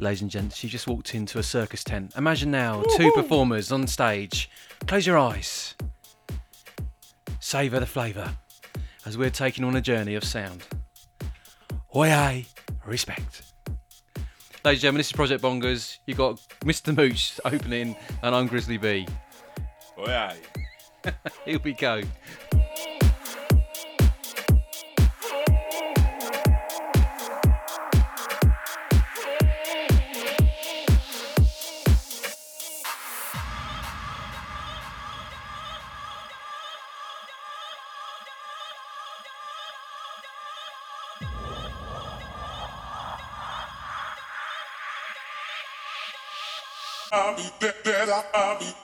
Ladies and gents, she just walked into a circus tent. Imagine now two performers on stage. Close your eyes. Savour the flavour as we're taking on a journey of sound. Oi, aye, respect. Ladies and gentlemen, this is Project Bongers. You've got Mr. Mooch opening and I'm Grizzly B. Yeah. Here we go. I'll be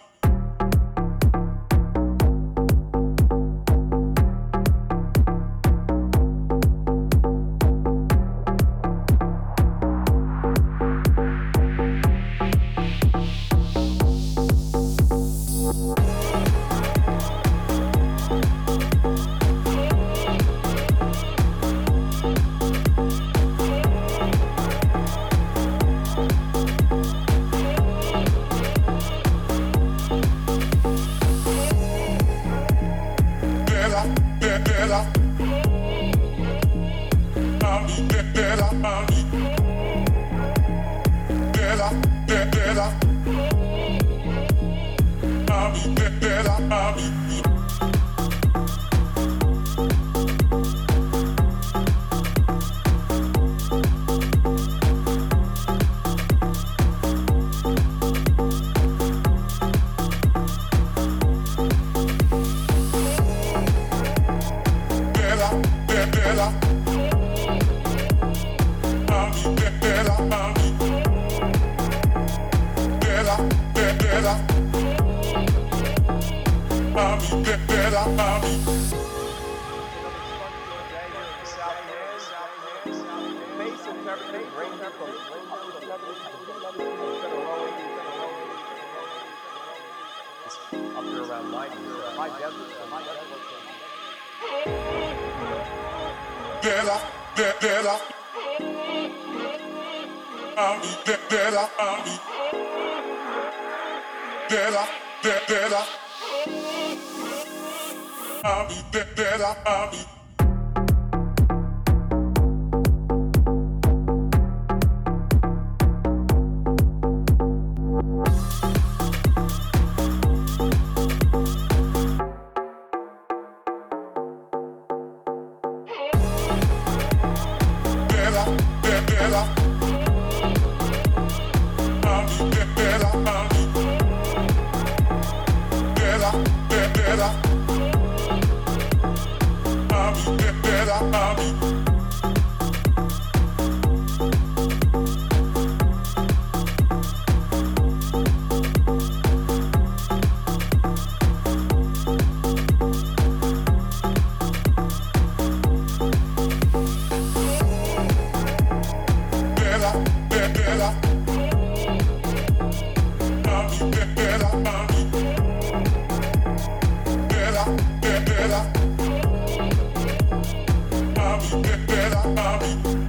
get better, I'll be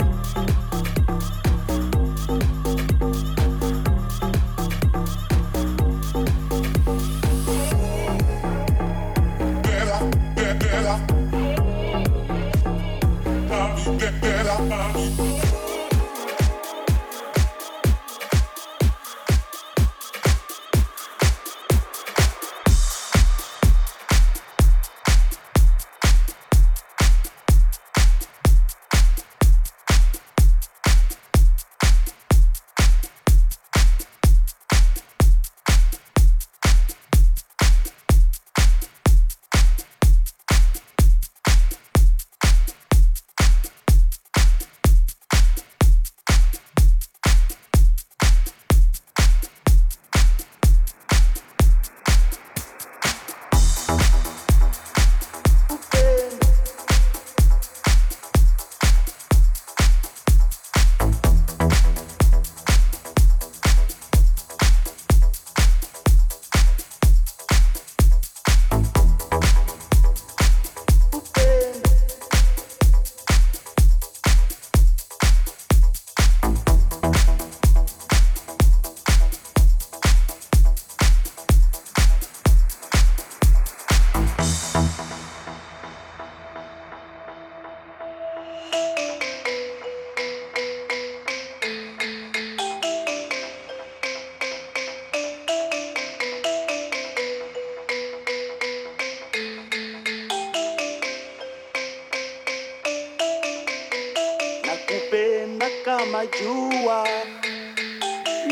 jua,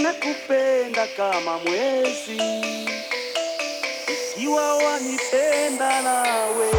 nakupenda kama mwezi, ikiwa wanipenda nawe.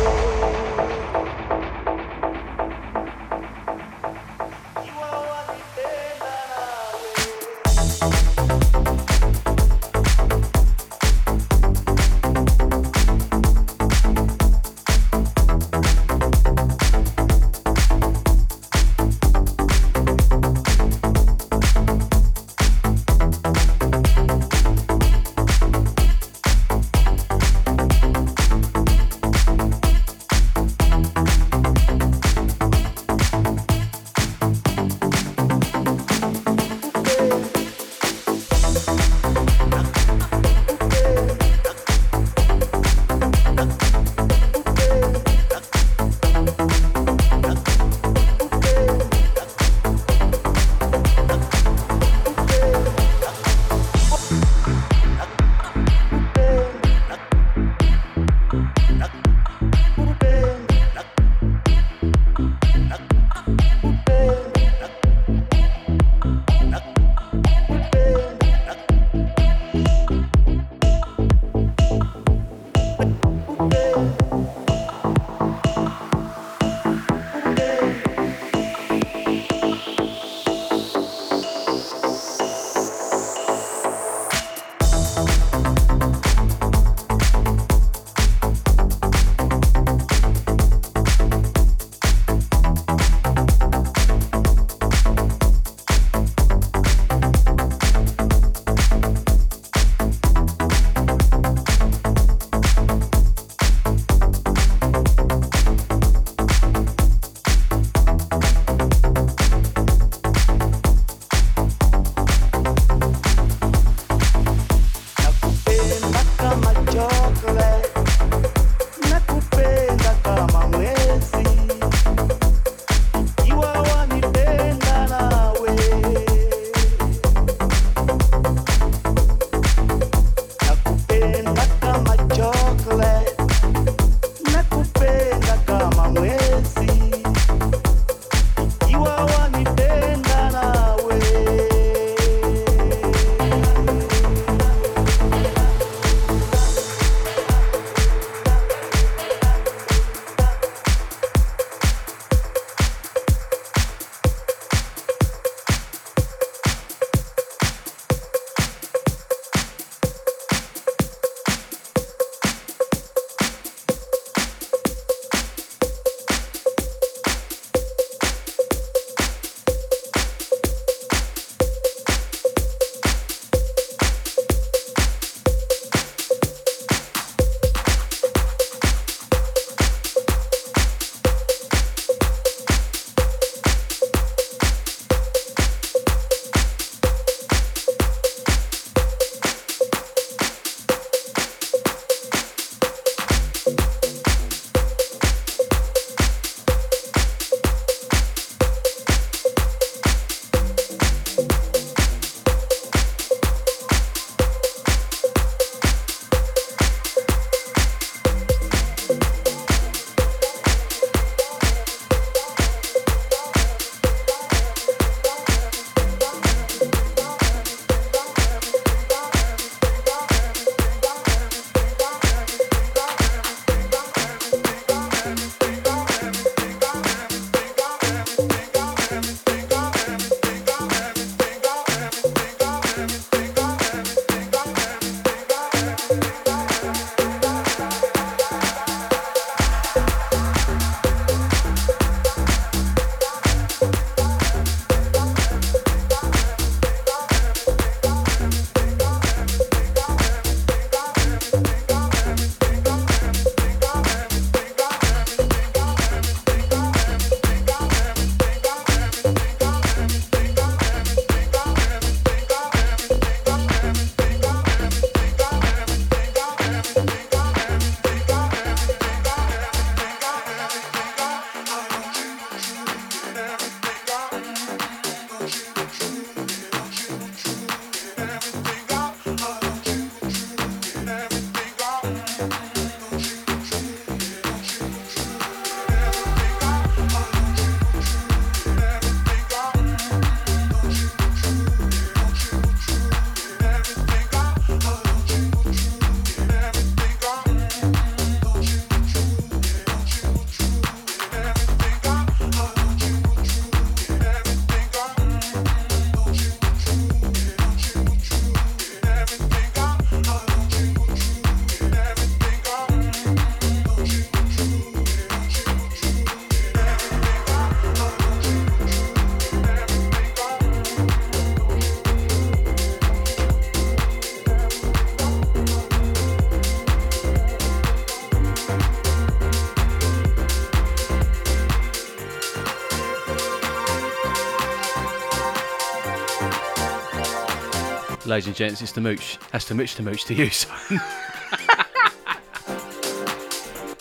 ladies and gents, it's the mooch. That's the mooch, the mooch to you, son.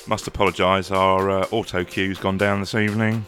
Must apologise, our uh, auto cue's gone down this evening.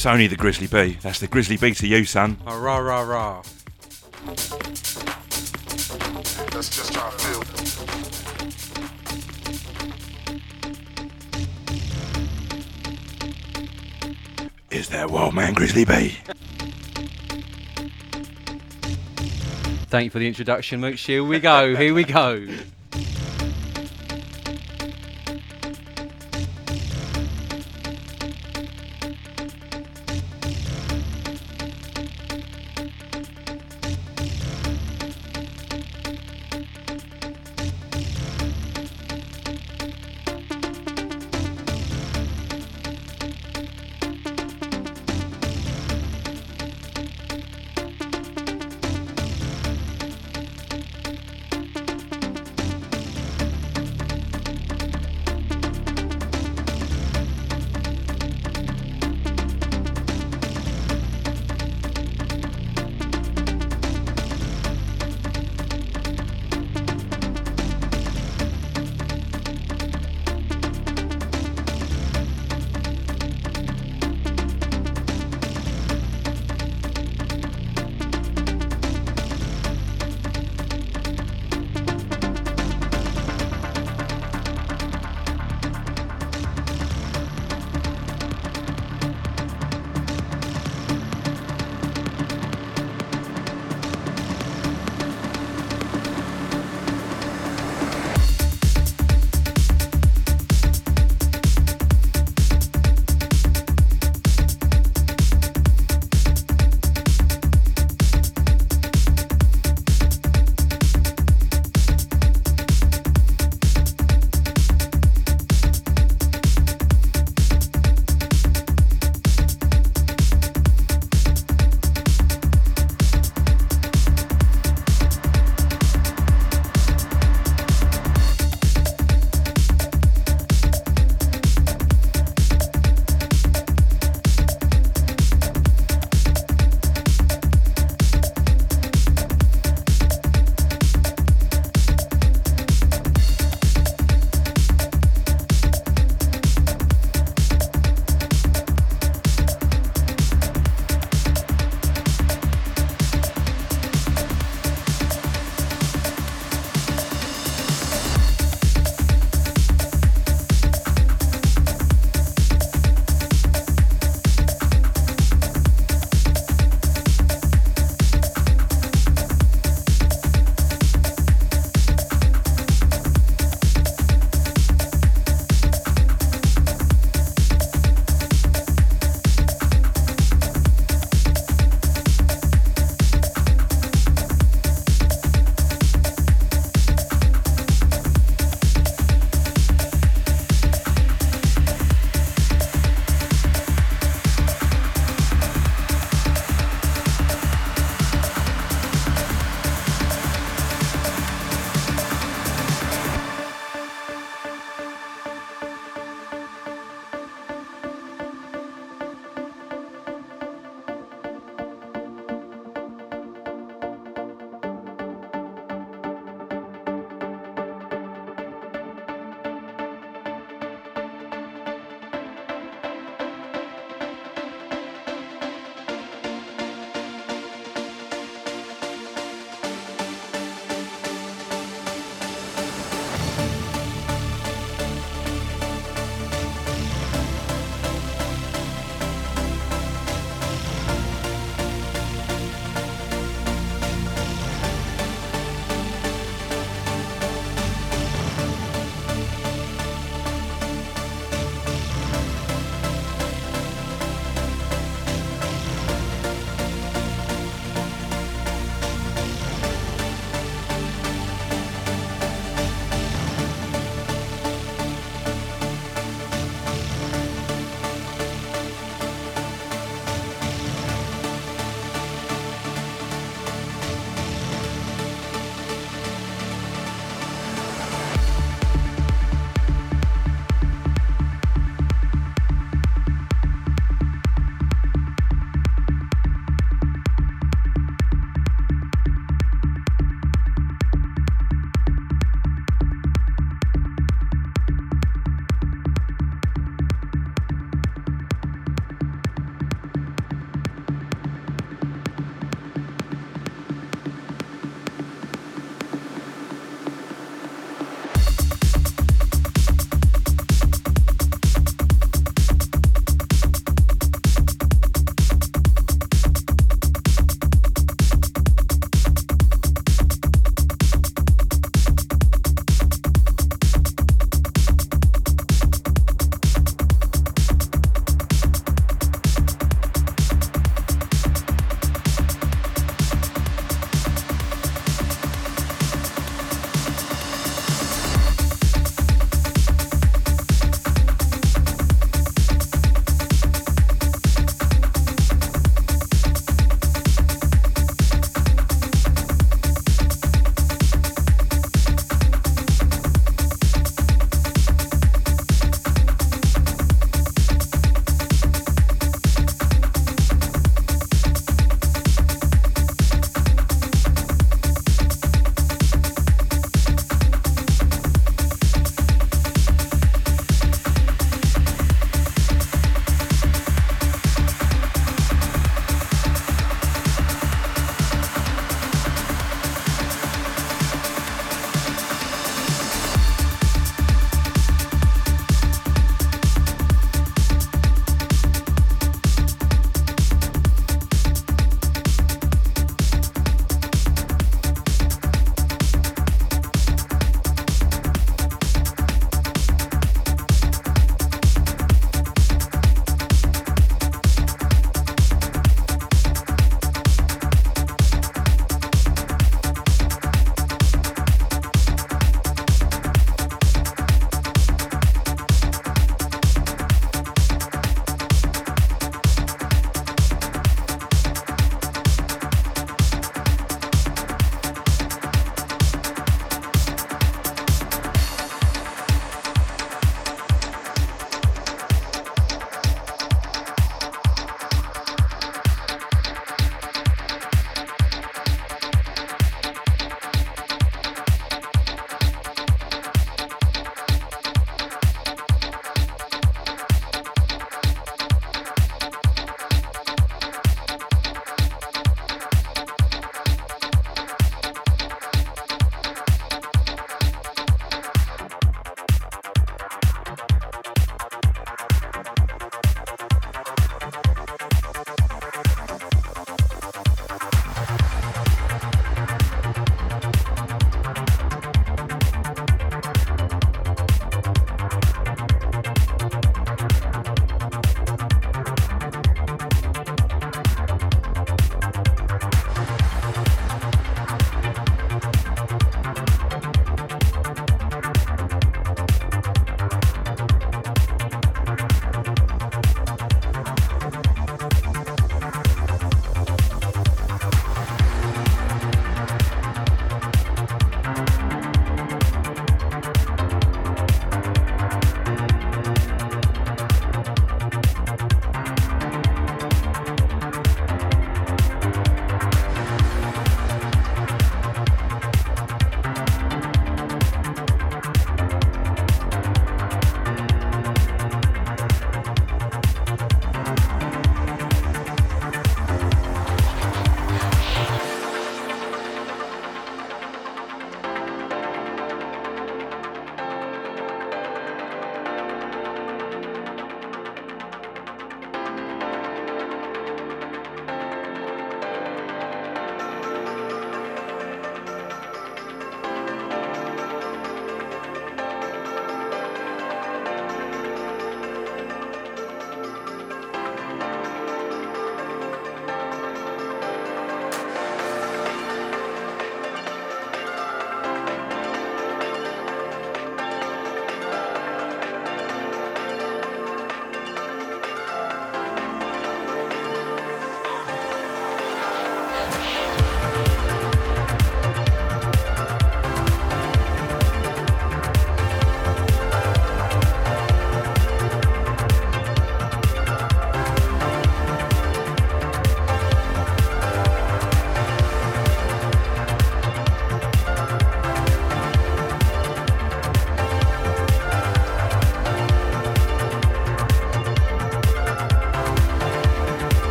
It's only the grizzly bee. That's the grizzly bee to you, son. Uh, rah, rah, rah. That's just how I feel. is that wild man grizzly bee. Thank you for the introduction, Mooch. Here we go, here we go.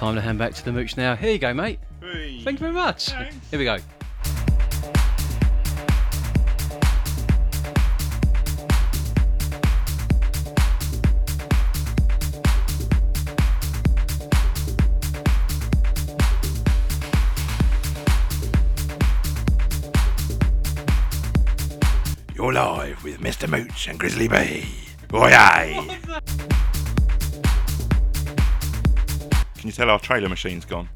Time to hand back to the mooch now. Here you go, mate. Thank you very much. Thanks. Here we go. You're live with Mr. Mooch and Grizzly B. Oi, aye. Can you tell our trailer machine's gone?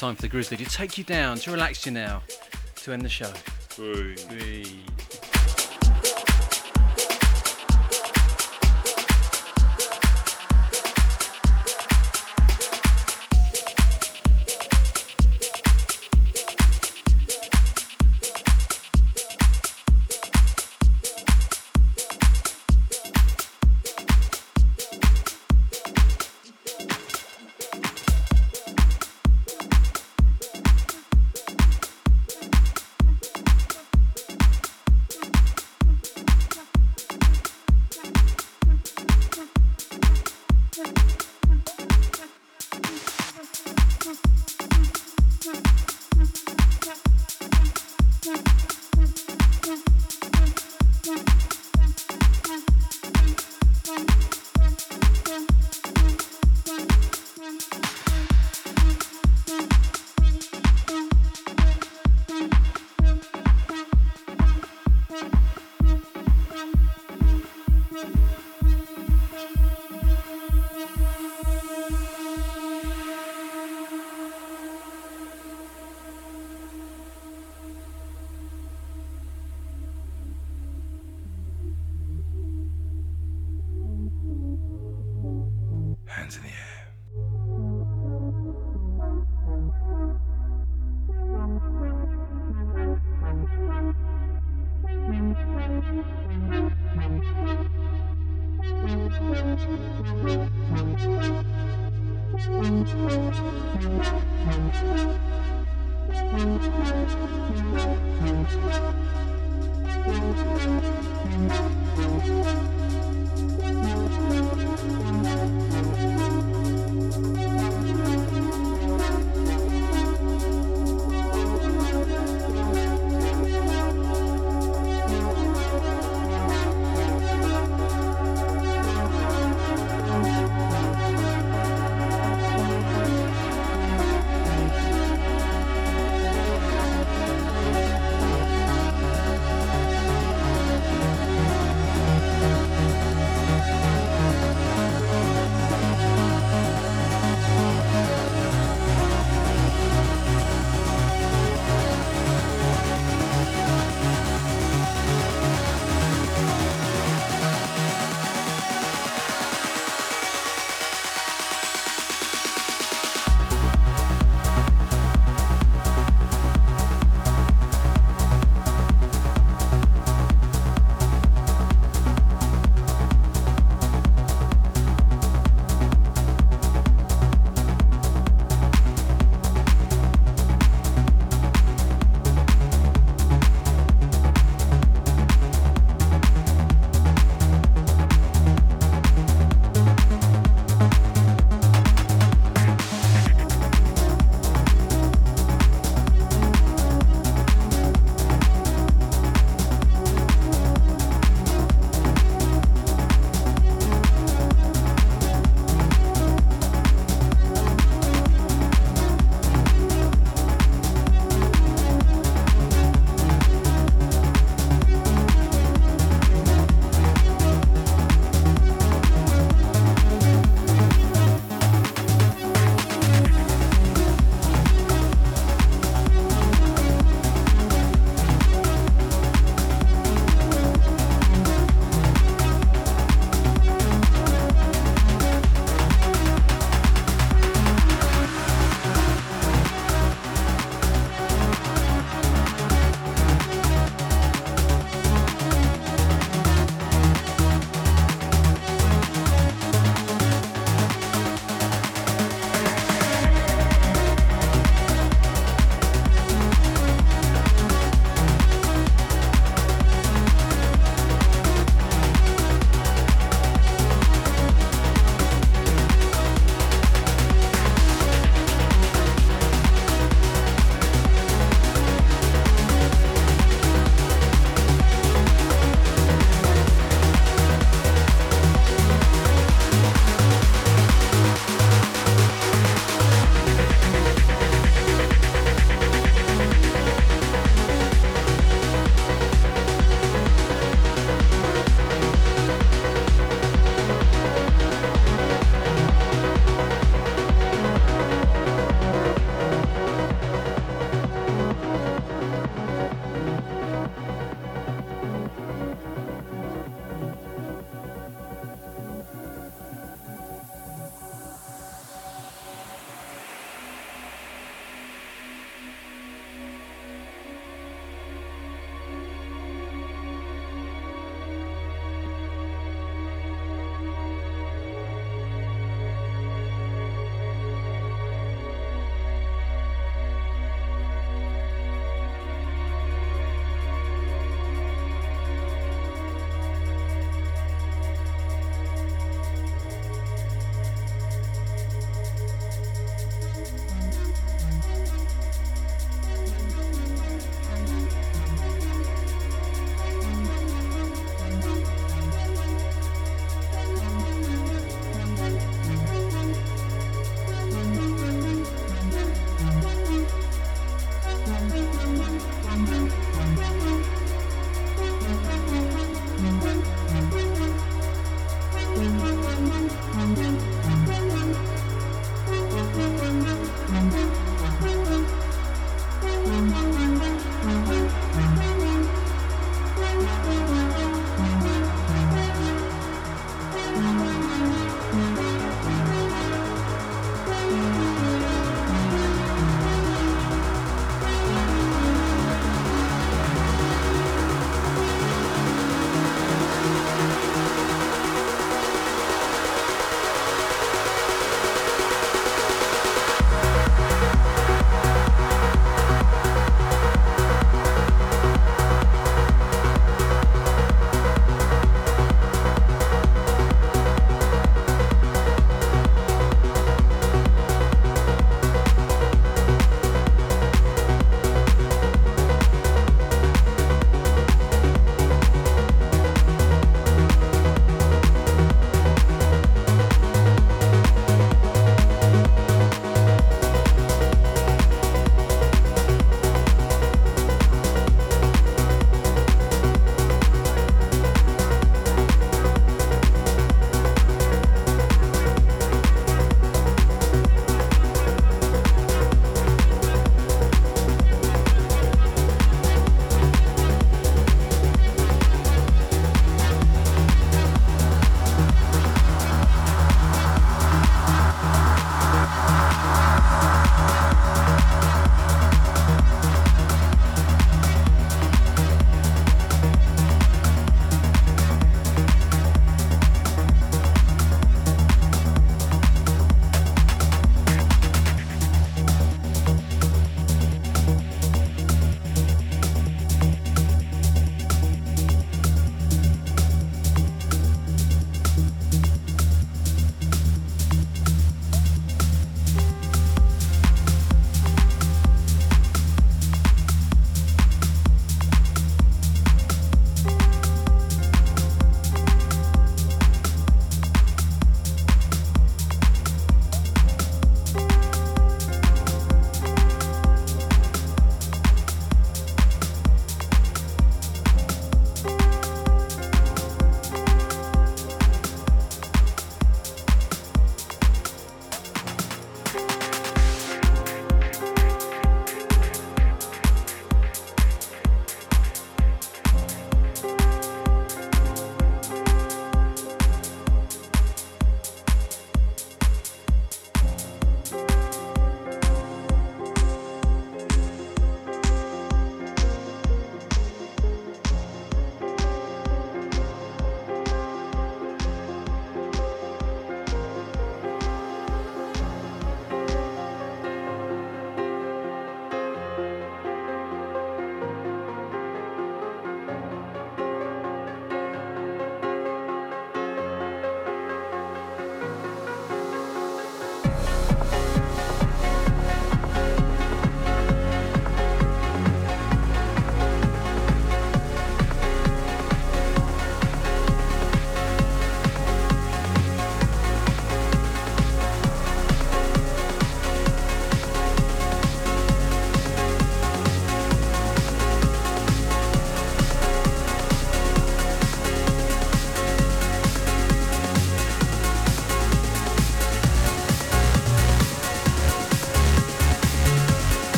Time for the Grizzly to take you down, to relax you now, to end the show. Three. Hands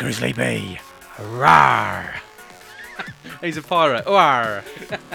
Grizzly B. Rawr. He's a pirate. Rawr.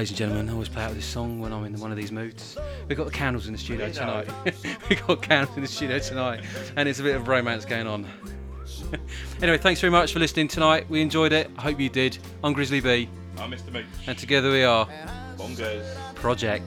Ladies and gentlemen, I always play out this song when I'm in one of these moods. We've got the candles in the studio tonight. We've got candles in the studio tonight, and it's a bit of romance going on. anyway, thanks very much for listening tonight. We enjoyed it. I hope you did. I'm Grizzly B, I'm Mr. Mooch. and together we are Bongos. Project.